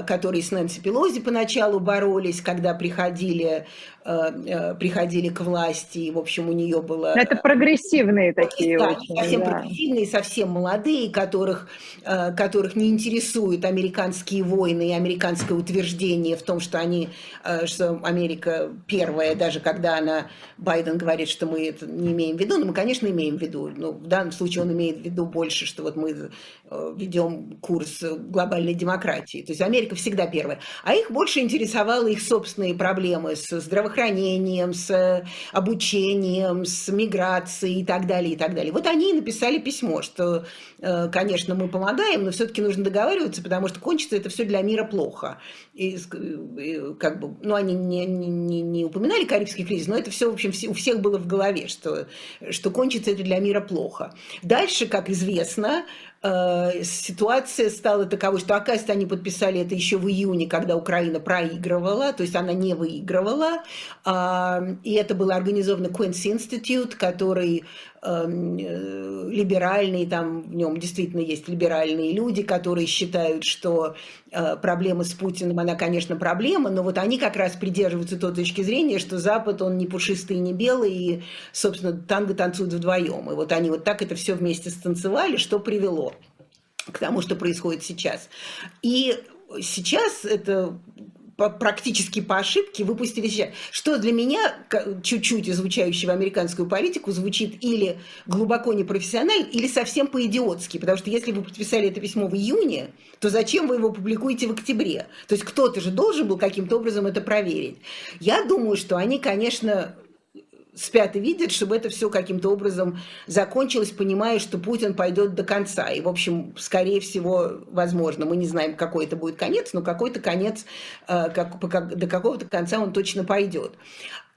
которые с Нэнси Пелози поначалу боролись, когда приходили приходили к власти, и, в общем, у нее было... Это прогрессивные такие да, очень. Совсем да. прогрессивные, совсем молодые, которых, которых не интересуют американские войны и американские американское утверждение в том, что они, э, что Америка первая, даже когда она, Байден говорит, что мы это не имеем в виду, но мы, конечно, имеем в виду. Но в данном случае он имеет в виду больше, что вот мы э, ведем курс глобальной демократии. То есть Америка всегда первая. А их больше интересовало их собственные проблемы с здравоохранением, с обучением, с миграцией и так далее, и так далее. Вот они написали письмо, что, э, конечно, мы помогаем, но все-таки нужно договариваться, потому что кончится это все для мира плохо. И, и как бы, ну, они не, не, не упоминали Карибский кризис, но это все, в общем, у всех было в голове, что, что кончится это для мира плохо. Дальше, как известно, Э, ситуация стала таковой, что, оказывается, они подписали это еще в июне, когда Украина проигрывала, то есть она не выигрывала. А, и это было организовано Quincy Institute, который эм, э, либеральный, там в нем действительно есть либеральные люди, которые считают, что э, проблема с Путиным, она, конечно, проблема, но вот они как раз придерживаются той точки зрения, что Запад, он не пушистый, не белый, и, собственно, танго танцуют вдвоем. И вот они вот так это все вместе станцевали, что привело к тому, что происходит сейчас. И сейчас это практически по ошибке выпустили сейчас. Что для меня, чуть-чуть изучающего американскую политику, звучит или глубоко непрофессионально, или совсем по-идиотски. Потому что если вы подписали это письмо в июне, то зачем вы его публикуете в октябре? То есть кто-то же должен был каким-то образом это проверить. Я думаю, что они, конечно, спят и видят, чтобы это все каким-то образом закончилось, понимая, что Путин пойдет до конца. И, в общем, скорее всего, возможно, мы не знаем, какой это будет конец, но какой-то конец, э, как, до какого-то конца он точно пойдет.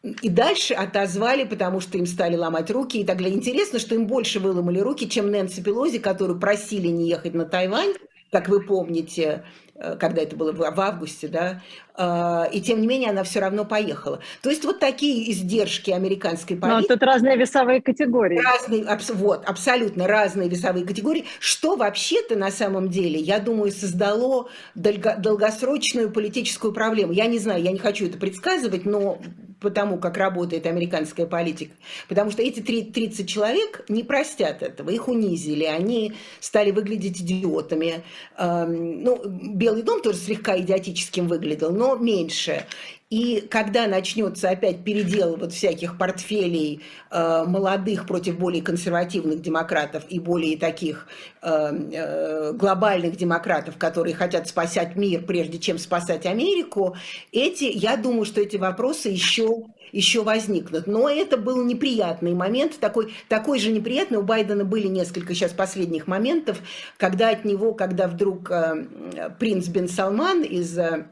И дальше отозвали, потому что им стали ломать руки и так далее. Интересно, что им больше выломали руки, чем Нэнси Пелози, которую просили не ехать на Тайвань, как вы помните, Э, когда это было в августе, да, э, и тем не менее она все равно поехала. То есть вот такие издержки американской политики. Но тут разные весовые категории. Разные, вот, абсолютно разные весовые категории, что вообще-то на самом деле, я думаю, создало долгосрочную политическую проблему. Я не знаю, я не хочу это предсказывать, но потому как работает американская политика. Потому что эти 30 человек не простят этого, их унизили, они стали выглядеть идиотами. Эм, ну, Белый дом тоже слегка идиотическим выглядел, но меньше. И когда начнется опять передел вот всяких портфелей э, молодых против более консервативных демократов и более таких э, э, глобальных демократов, которые хотят спасать мир, прежде чем спасать Америку, эти, я думаю, что эти вопросы еще еще возникнут. Но это был неприятный момент, такой, такой же неприятный. У Байдена были несколько сейчас последних моментов, когда от него, когда вдруг э, принц Бен Салман из э,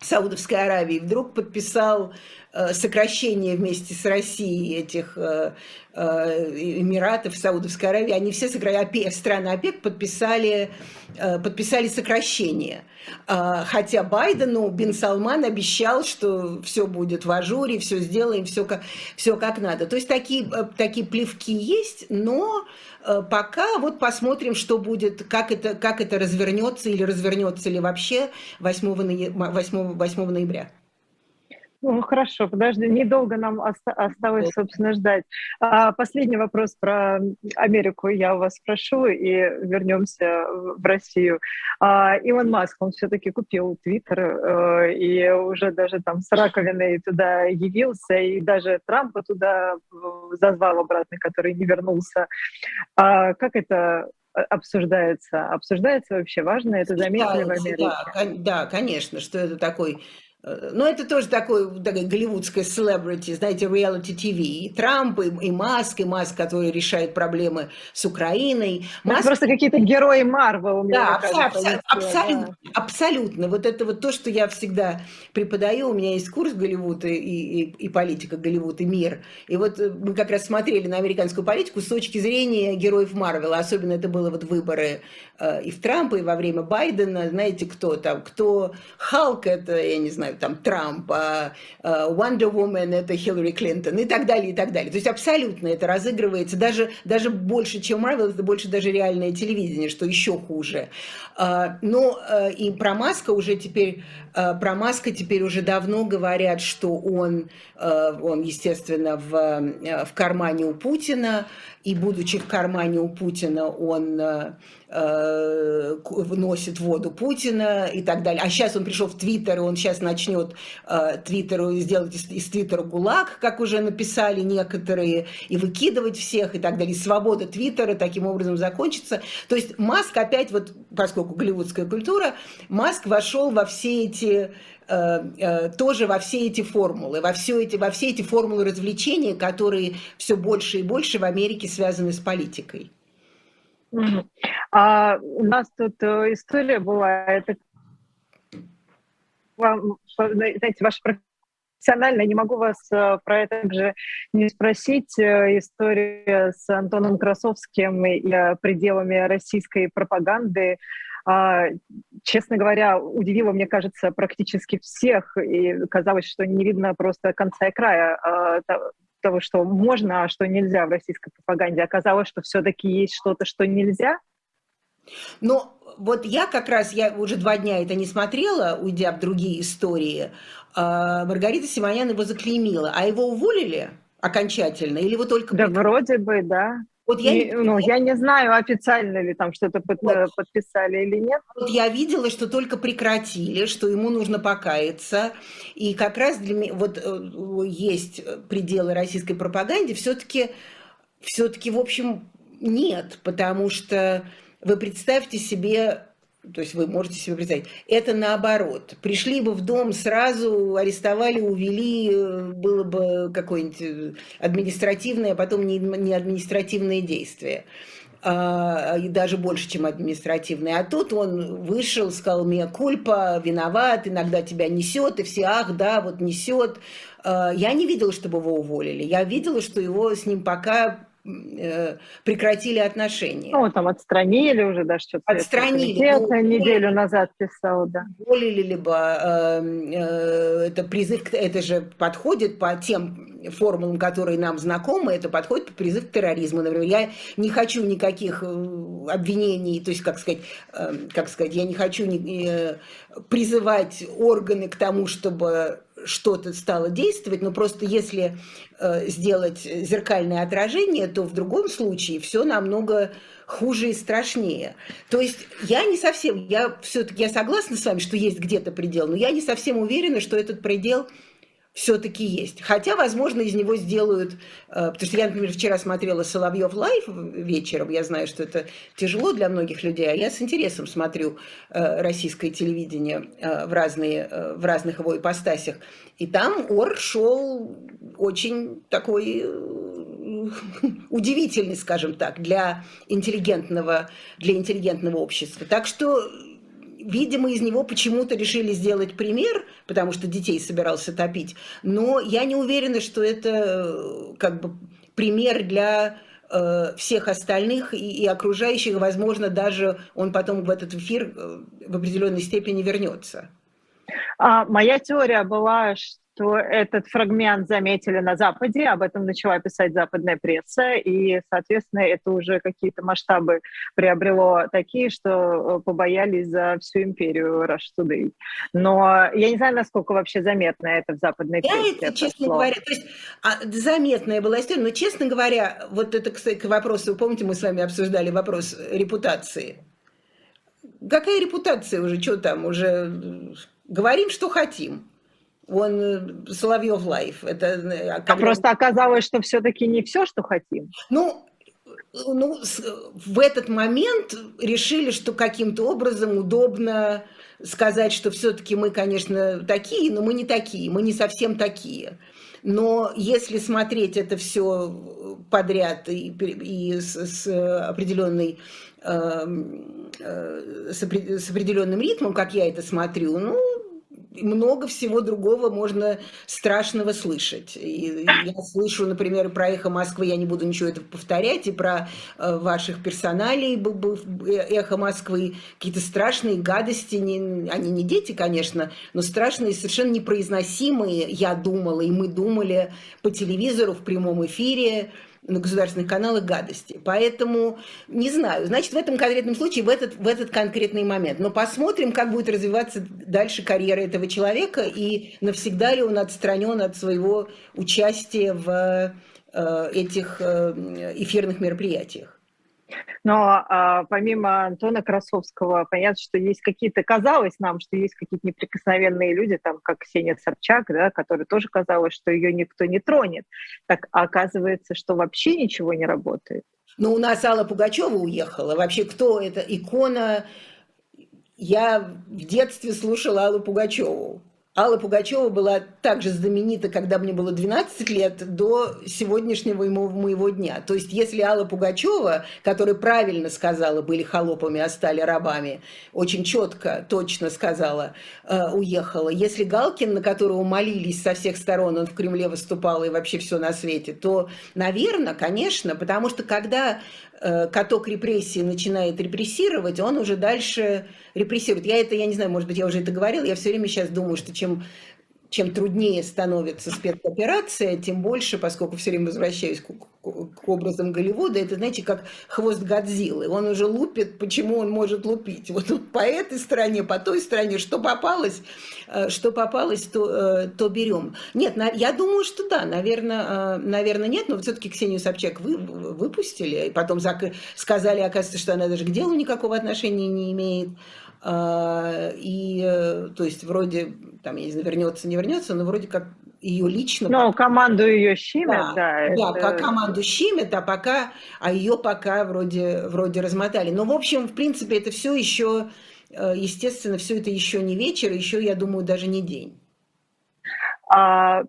Саудовской Аравии вдруг подписал сокращение вместе с Россией этих э, э, Эмиратов, Саудовской Аравии, они все страны ОПЕК подписали, подписали сокращение. А, хотя Байдену Бен Салман обещал, что все будет в ажуре, все сделаем, все как, все как надо. То есть такие, такие плевки есть, но Э, пока вот посмотрим, что будет, как это, как это развернется или развернется ли вообще 8, 8, 8 ноября. Ну, хорошо, подожди, недолго нам осталось, собственно, ждать. А, последний вопрос про Америку я у вас спрошу, и вернемся в Россию. А, Илон Маск, он все-таки купил Твиттер, э, и уже даже там с раковиной туда явился, и даже Трампа туда зазвал обратно, который не вернулся. А, как это обсуждается? Обсуждается вообще? Важно это заметили в Америке? Да, да, конечно, что это такой Э, ну, это тоже такое, такое голливудское celebrity, знаете, reality TV. И Трамп, и, и Маск, и Маск, который решает проблемы с Украиной. Маск... просто какие-то герои Марвел. Да, кажется, абсолютно, да. абсолютно. Вот это вот то, что я всегда преподаю. У меня есть курс Голливуд и, и, и политика Голливуд и мир. И вот э, мы как раз смотрели на американскую политику с точки зрения героев Марвела. Особенно это было вот выборы и в Трампа, и во время Байдена. Знаете, кто там? Кто Халк, это, я не знаю, там Трамп, а, а Wonder Woman это Хиллари Клинтон и так далее, и так далее. То есть абсолютно это разыгрывается, даже, даже больше, чем Marvel, это больше даже реальное телевидение, что еще хуже. А, но а, и про Маска уже теперь, про Маска теперь уже давно говорят, что он, он естественно, в, в кармане у Путина, и будучи в кармане у Путина, он э, носит воду Путина и так далее. А сейчас он пришел в Твиттер, и он сейчас начнет э, Твиттеру сделать из, из Твиттера ГУЛАГ, как уже написали некоторые, и выкидывать всех и так далее. И свобода Твиттера таким образом закончится. То есть Маск опять, вот поскольку голливудская культура, Маск вошел во все эти Э, э, тоже во все эти формулы, во все эти, во все эти формулы развлечения, которые все больше и больше в Америке связаны с политикой. А у нас тут э, история была, это вам, знаете, ваша профессиональная, не могу вас про это же не спросить. История с Антоном Красовским и пределами российской пропаганды честно говоря, удивило, мне кажется, практически всех, и казалось, что не видно просто конца и края а, того, что можно, а что нельзя в российской пропаганде. Оказалось, что все-таки есть что-то, что нельзя. Но вот я как раз, я уже два дня это не смотрела, уйдя в другие истории, Маргарита Симонян его заклеймила, а его уволили окончательно или его только... Да, вроде бы, да. Вот я, не, ну, я не знаю, официально ли там что-то под, вот. Э, подписали или нет. Вот я видела, что только прекратили, что ему нужно покаяться. И как раз для меня вот э, есть пределы российской пропаганде, все-таки, все-таки, в общем, нет, потому что вы представьте себе то есть вы можете себе представить. Это наоборот. Пришли бы в дом сразу, арестовали, увели, э, было бы какое-нибудь э, административное, а потом не, не административное действие. А, и даже больше, чем административное. А тут он вышел, сказал мне, кульпа, виноват, иногда тебя несет, и все, ах, да, вот несет. А, я не видела, чтобы его уволили. Я видела, что его с ним пока прекратили отношения. Ну, там отстранили уже, да, что-то. Отстранили. Ну, неделю назад писал, да. Уволили, либо э, э, это призыв, это же подходит по тем формулам, которые нам знакомы, это подходит по призыв к терроризму. Например, я не хочу никаких э, обвинений, то есть, как сказать, э, как сказать, я не хочу э, призывать органы к тому, чтобы что-то стало действовать, но просто если сделать зеркальное отражение, то в другом случае все намного хуже и страшнее. То есть я не совсем, я все-таки я согласна с вами, что есть где-то предел, но я не совсем уверена, что этот предел все-таки есть. Хотя, возможно, из него сделают... Э, потому что я, например, вчера смотрела «Соловьев лайв» вечером. Я знаю, что это тяжело для многих людей, а я с интересом смотрю э, российское телевидение э, в, разные, в разных его ипостасях. И там Ор шел очень такой удивительный, скажем так, для интеллигентного, для интеллигентного общества. Так что видимо, из него почему-то решили сделать пример, потому что детей собирался топить. Но я не уверена, что это э, как бы пример для э, всех остальных и, и окружающих. Возможно, даже он потом в этот эфир э, в определенной степени вернется. А, моя теория была, что что этот фрагмент заметили на Западе, об этом начала писать западная пресса, и, соответственно, это уже какие-то масштабы приобрело такие, что э, побоялись за всю империю Rush Today. Но я не знаю, насколько вообще заметно это в западной я прессе. Это, честно слово. говоря, то есть а, заметная была история, но, честно говоря, вот это, кстати, к вопросу, помните, мы с вами обсуждали вопрос репутации. Какая репутация уже, что там, уже говорим, что хотим он э, Соловьев Лайв. Это э, а. Просто оказалось, что все-таки не все, что хотим. Ну, ну, в этот момент решили, что каким-то образом удобно сказать, что все-таки мы, конечно, такие, но мы не такие, мы не совсем такие. Но если смотреть это все подряд и, и с, с определенной эм, э, с определенным ритмом, как я это смотрю, ну, много всего другого можно страшного слышать. И я слышу, например, про «Эхо Москвы», я не буду ничего этого повторять, и про э, ваших персоналей «Эхо Москвы», какие-то страшные гадости, не, они не дети, конечно, но страшные, совершенно непроизносимые, я думала, и мы думали по телевизору в прямом эфире, на государственных каналах гадости. Поэтому не знаю. Значит, в этом конкретном случае, в этот, в этот конкретный момент. Но посмотрим, как будет развиваться дальше карьера этого человека и навсегда ли он отстранен от своего участия в э, этих э, эфирных мероприятиях. Но а, помимо Антона Красовского, понятно, что есть какие-то, казалось нам, что есть какие-то неприкосновенные люди, там, как Ксения Собчак, да, которая тоже казалось, что ее никто не тронет. Так а оказывается, что вообще ничего не работает. Но у нас Алла Пугачева уехала. Вообще, кто это? Икона. Я в детстве слушала Аллу Пугачеву. Алла Пугачева была также знаменита, когда мне было 12 лет, до сегодняшнего моего дня. То есть, если Алла Пугачева, которая правильно сказала, были холопами, а стали рабами, очень четко, точно сказала, э, уехала. Если Галкин, на которого молились со всех сторон, он в Кремле выступал и вообще все на свете, то, наверное, конечно, потому что когда Э, каток репрессии начинает репрессировать, он уже дальше репрессирует. Я это, я не знаю, может быть, я уже это говорила, я все время сейчас думаю, что чем чем труднее становится спецоперация, тем больше, поскольку все время возвращаюсь к, к, к образам Голливуда, это, знаете, как хвост Годзиллы. Он уже лупит, почему он может лупить. Вот по этой стороне, по той стороне, что попалось, э, что попалось, то, э, то берем. Нет, я думаю, что да, наверное, э, наверное нет, но все-таки Ксению Собчак вы, выпустили, и потом сказали, оказывается, что она даже к делу никакого отношения не имеет. А, и, э, то есть, вроде, там, я не знаю, вернется, не вернется, но вроде как ее лично... Ну, команду ее щемят, да. Да, да это... как команду щемят, а пока, а ее пока вроде, вроде размотали. Но, в общем, в принципе, это все еще, э, естественно, все это еще не вечер, еще, я думаю, даже не день. А,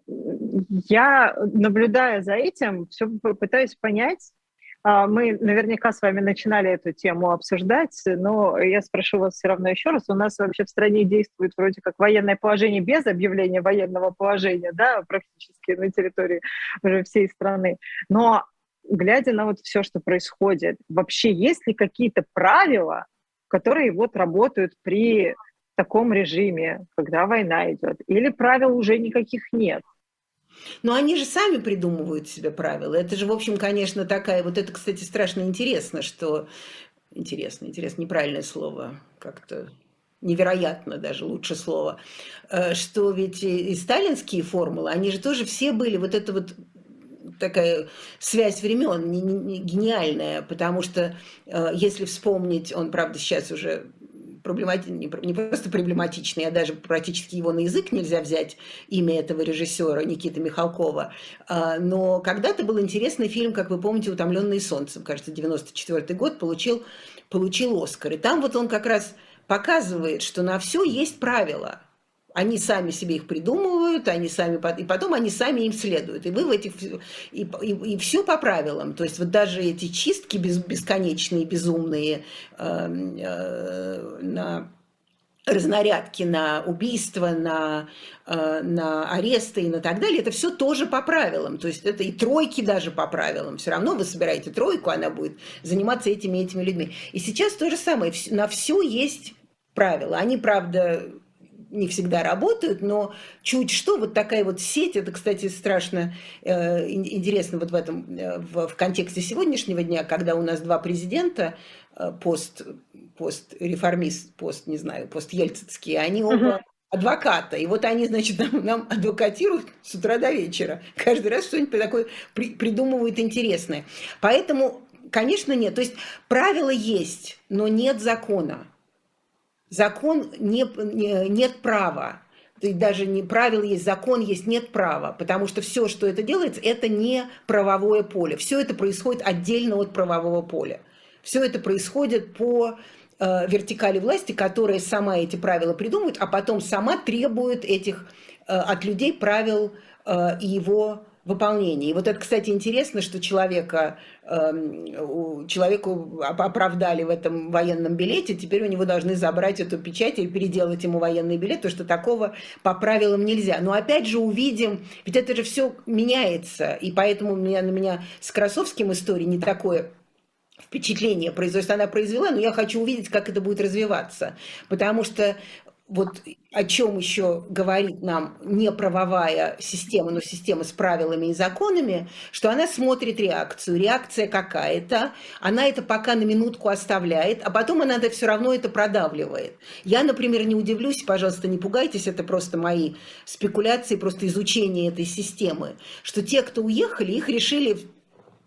я, наблюдая за этим, все пытаюсь понять, мы наверняка с вами начинали эту тему обсуждать, но я спрошу вас все равно еще раз. У нас вообще в стране действует вроде как военное положение без объявления военного положения, да, практически на территории уже всей страны. Но глядя на вот все, что происходит, вообще есть ли какие-то правила, которые вот работают при таком режиме, когда война идет? Или правил уже никаких нет? Но они же сами придумывают себе правила. Это же, в общем, конечно, такая... Вот это, кстати, страшно интересно, что... Интересно, интересно, неправильное слово как-то невероятно даже лучше слово, э, что ведь и сталинские формулы, они же тоже все были вот это вот такая связь времен гениальная, потому что э, если вспомнить, он, правда, сейчас уже проблематичный, не просто проблематичный, а даже практически его на язык нельзя взять имя этого режиссера Никиты Михалкова. А, но когда-то был интересный фильм, как вы помните, «Утомленные солнцем», кажется, 94 год, получил, получил Оскар. И там вот он как раз показывает, что на все есть правила – они сами себе их придумывают, они сами, и потом они сами им следуют. И вы в этих... И, и, и все по правилам. То есть вот даже эти чистки бесконечные, безумные э, э, на разнарядки на убийства, на, э, на аресты и на так далее, это все тоже по правилам. То есть это и тройки даже по правилам. Все равно вы собираете тройку, она будет заниматься этими этими людьми. И сейчас то же самое. На все есть правила. Они, правда, не всегда работают, но чуть что, вот такая вот сеть, это, кстати, страшно э, интересно вот в этом, э, в, в контексте сегодняшнего дня, когда у нас два президента, э, пост, пост реформист, пост, не знаю, пост ельцинский, они оба адвоката. И вот они, значит, нам, нам адвокатируют с утра до вечера. Каждый раз что-нибудь такое при, придумывают интересное. Поэтому, конечно, нет. То есть правила есть, но нет закона. Закон не, не, нет права. То есть даже не правил есть, закон есть, нет права, потому что все, что это делается, это не правовое поле. Все это происходит отдельно от правового поля. Все это происходит по э, вертикали власти, которая сама эти правила придумывает, а потом сама требует этих э, от людей правил э, и его выполнении. И вот это, кстати, интересно, что человека, э, человеку оправдали в этом военном билете, теперь у него должны забрать эту печать и переделать ему военный билет, то что такого по правилам нельзя. Но опять же увидим, ведь это же все меняется, и поэтому у меня, на меня с Красовским история не такое впечатление производит, она произвела, но я хочу увидеть, как это будет развиваться. Потому что вот о чем еще говорит нам не правовая система, но система с правилами и законами, что она смотрит реакцию. Реакция какая-то, она это пока на минутку оставляет, а потом она все равно это продавливает. Я, например, не удивлюсь, пожалуйста, не пугайтесь, это просто мои спекуляции, просто изучение этой системы, что те, кто уехали, их решили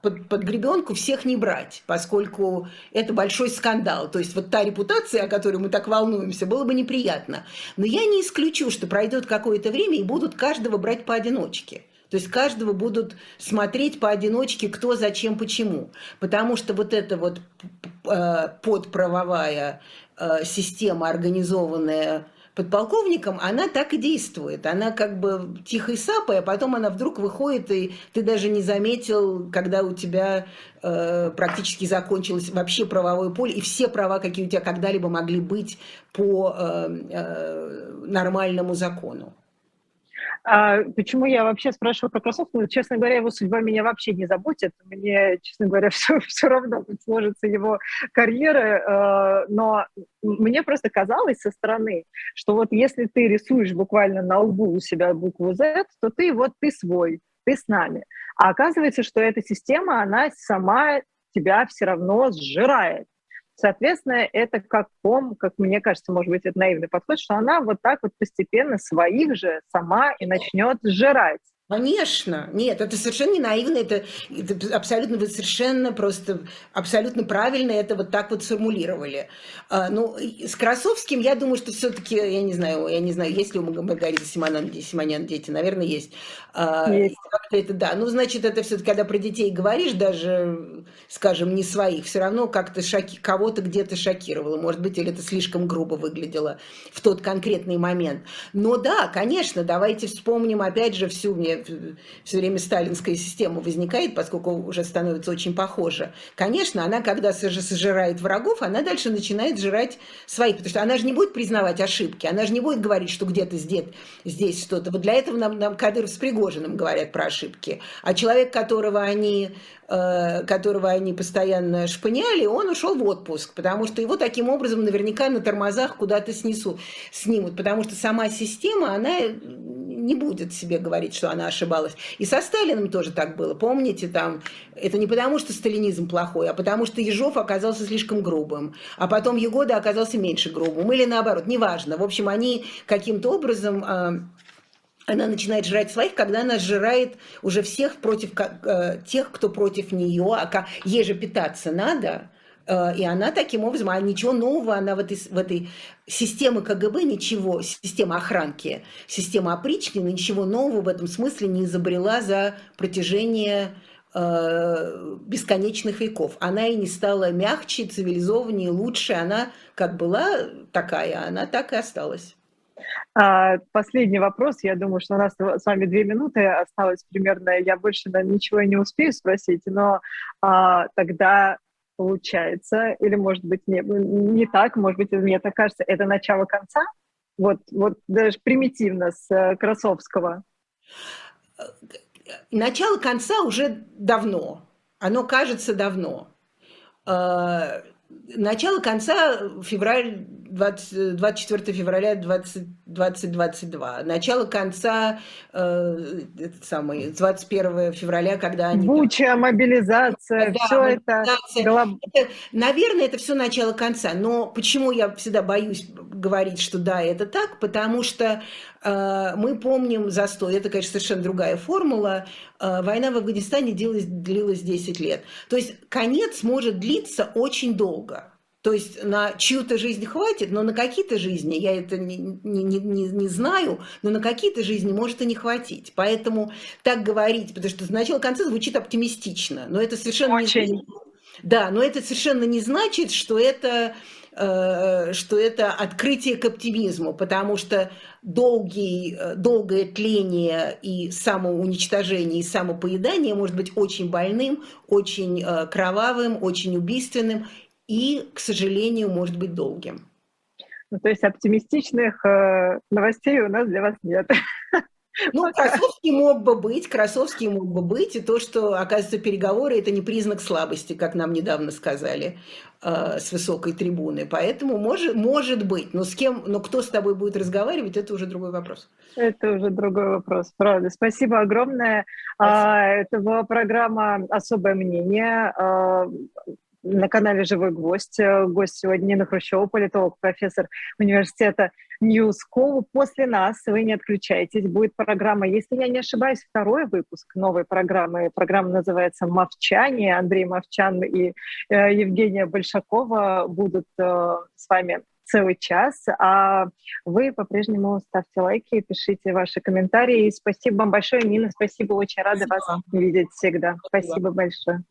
под, под гребенку всех не брать, поскольку это большой скандал. То есть вот та репутация, о которой мы так волнуемся, было бы неприятно. Но я не исключу, что пройдет какое-то время и будут каждого брать поодиночке. То есть каждого будут смотреть поодиночке, кто, зачем, почему. Потому что вот эта вот э, подправовая э, система, организованная подполковником, она так и действует. Она как бы тихой сапой, а потом она вдруг выходит, и ты даже не заметил, когда у тебя э, практически закончилось вообще правовое поле, и все права, какие у тебя когда-либо могли быть по э, э, нормальному закону. А почему я вообще спрашиваю про кроссовки? Ну, честно говоря, его судьба меня вообще не заботит. Мне, честно говоря, [LAUGHS] все, все равно сложится его карьера. Э, но мне просто казалось со стороны, что вот если ты рисуешь буквально на лбу у себя букву Z, то ты вот ты свой, ты с нами. А оказывается, что эта система, она сама тебя все равно сжирает. Соответственно, это как ком, как мне кажется, может быть, это наивный подход, что она вот так вот постепенно своих же сама и начнет сжирать. Конечно, нет, это совершенно не наивно, это, это абсолютно, вы совершенно просто, абсолютно правильно это вот так вот сформулировали. А, ну, с Красовским, я думаю, что все-таки, я не знаю, я не знаю, есть ли у Маргариты Симонян, Симонян дети, наверное, есть. А, есть. Это, да, ну, значит, это все-таки, когда про детей говоришь, даже, скажем, не своих, все равно как-то шоки, кого-то где-то шокировало, может быть, или это слишком грубо выглядело в тот конкретный момент. Но да, конечно, давайте вспомним опять же всю мне все время сталинская система возникает, поскольку уже становится очень похожа. Конечно, она, когда сожирает врагов, она дальше начинает жрать своих, потому что она же не будет признавать ошибки, она же не будет говорить, что где-то здесь, здесь что-то. Вот для этого нам, нам Кадыров с Пригожиным говорят про ошибки. А человек, которого они Э, которого они постоянно шпыняли, он ушел в отпуск, потому что его таким образом наверняка на тормозах куда-то снесу, снимут, потому что сама система, она не будет себе говорить, что она ошибалась. И со Сталиным тоже так было. Помните, там, это не потому, что сталинизм плохой, а потому что Ежов оказался слишком грубым, а потом Егода оказался меньше грубым, или наоборот, неважно. В общем, они каким-то образом а, она начинает жрать своих, когда она сжирает уже всех против э, тех, кто против нее, а ей же питаться надо, э, и она таким образом, а ничего нового она в этой, в этой системе КГБ ничего, система охранки, система опричнины, ничего нового в этом смысле не изобрела за протяжение э, бесконечных веков. Она и не стала мягче, цивилизованнее, лучше. Она как была такая, она так и осталась. А, последний вопрос. Я думаю, что у нас с вами две минуты осталось примерно. Я больше да, ничего не успею спросить, но а, тогда получается, или может быть не, не так, может быть, мне так кажется, это начало конца? Вот, вот даже примитивно с э, Красовского. Начало конца уже давно. Оно кажется давно. А, начало конца февраль 20, 24 февраля 20, 2022. Начало конца э, самый, 21 февраля, когда они... Буча, мобилизация, да, все это, это... Наверное, это все начало конца. Но почему я всегда боюсь говорить, что да, это так? Потому что э, мы помним застой. Это, конечно, совершенно другая формула. Э, война в Афганистане длилась, длилась 10 лет. То есть конец может длиться очень долго. То есть на чью-то жизнь хватит, но на какие-то жизни, я это не, не, не, не знаю, но на какие-то жизни может и не хватить. Поэтому так говорить, потому что с начала конца звучит оптимистично, но это совершенно Очень. не Да, но это совершенно не значит, что это Э, что это открытие к оптимизму, потому что долгий, э, долгое тление и самоуничтожение, и самопоедание может быть очень больным, очень э, кровавым, очень убийственным и, к сожалению, может быть долгим. Ну, то есть оптимистичных новостей у нас для вас нет. [LAUGHS] Ну, Красовский мог бы быть, Красовский мог бы быть, и то, что, оказывается, переговоры – это не признак слабости, как нам недавно сказали э, с высокой трибуны. Поэтому может, может быть, но с кем, но кто с тобой будет разговаривать, это уже другой вопрос. Это уже другой вопрос, правда. Спасибо огромное. А, Спасибо. Это была программа «Особое мнение». А, на канале «Живой гвоздь». Э, гость сегодня Нина Хрущева, политолог, профессор университета New School. После нас вы не отключайтесь. Будет программа, если я не ошибаюсь, второй выпуск новой программы. Программа называется «Мовчание». Андрей Мовчан и э, Евгения Большакова будут э, с вами целый час. А вы по-прежнему ставьте лайки, пишите ваши комментарии. Спасибо вам большое, Нина. Спасибо, очень рада спасибо. вас видеть всегда. Спасибо, спасибо большое.